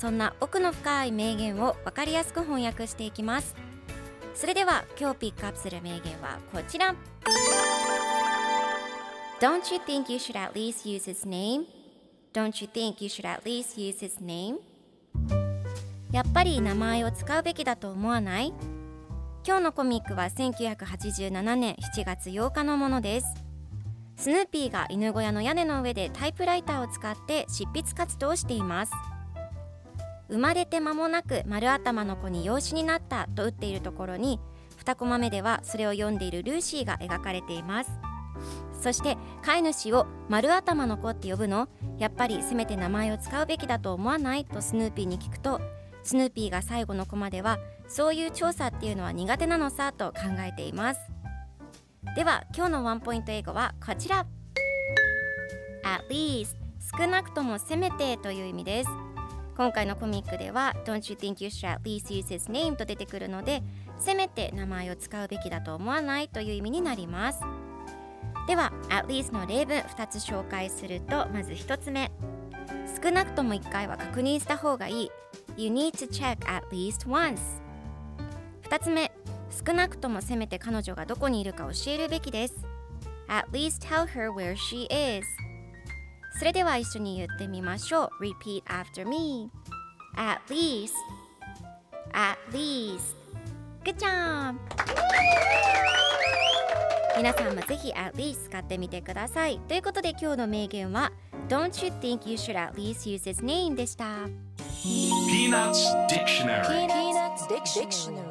そんな奥の深い名言を分かりやすく翻訳していきます。それでは今日ピックアップする名言はこちら。Don't you think you should at least use his name? Don't you think you should at least use his name? やっぱり名前を使うべきだと思わない？今日のコミックは1987年7月8日のものです。スヌーピーが犬小屋の屋根の上でタイプライターを使って執筆活動をしています。生まれて間もなく丸頭の子に養子になったと打っているところに2コマ目ではそれを読んでいるルーシーが描かれています。そして飼い主を丸頭の子って呼ぶの？やっぱりせめて名前を使うべきだと思わない？とスヌーピーに聞くとスヌーピーが最後のコマではそういう調査っていうのは苦手なのさ？と考えています。では今日のワンポイント英語はこちら。At least 少なくともせめてという意味です。今回のコミックでは Don't you think you should at least use his name と出てくるのでせめて名前を使うべきだと思わないという意味になります。では at least の例文2つ紹介するとまず1つ目。少なくとも1回は確認した方がいい。You need to check at least once 2つ目。少なくともせめて彼女がどこにいるか教えるべきです。At least tell her where she is それでは一緒に言ってみましょう Repeat after me At least At least Good job 皆さんもぜひ at least 使ってみてくださいということで今日の名言は Don't you think you should at least use his name でした Peanuts Dictionary Peanuts Dictionary.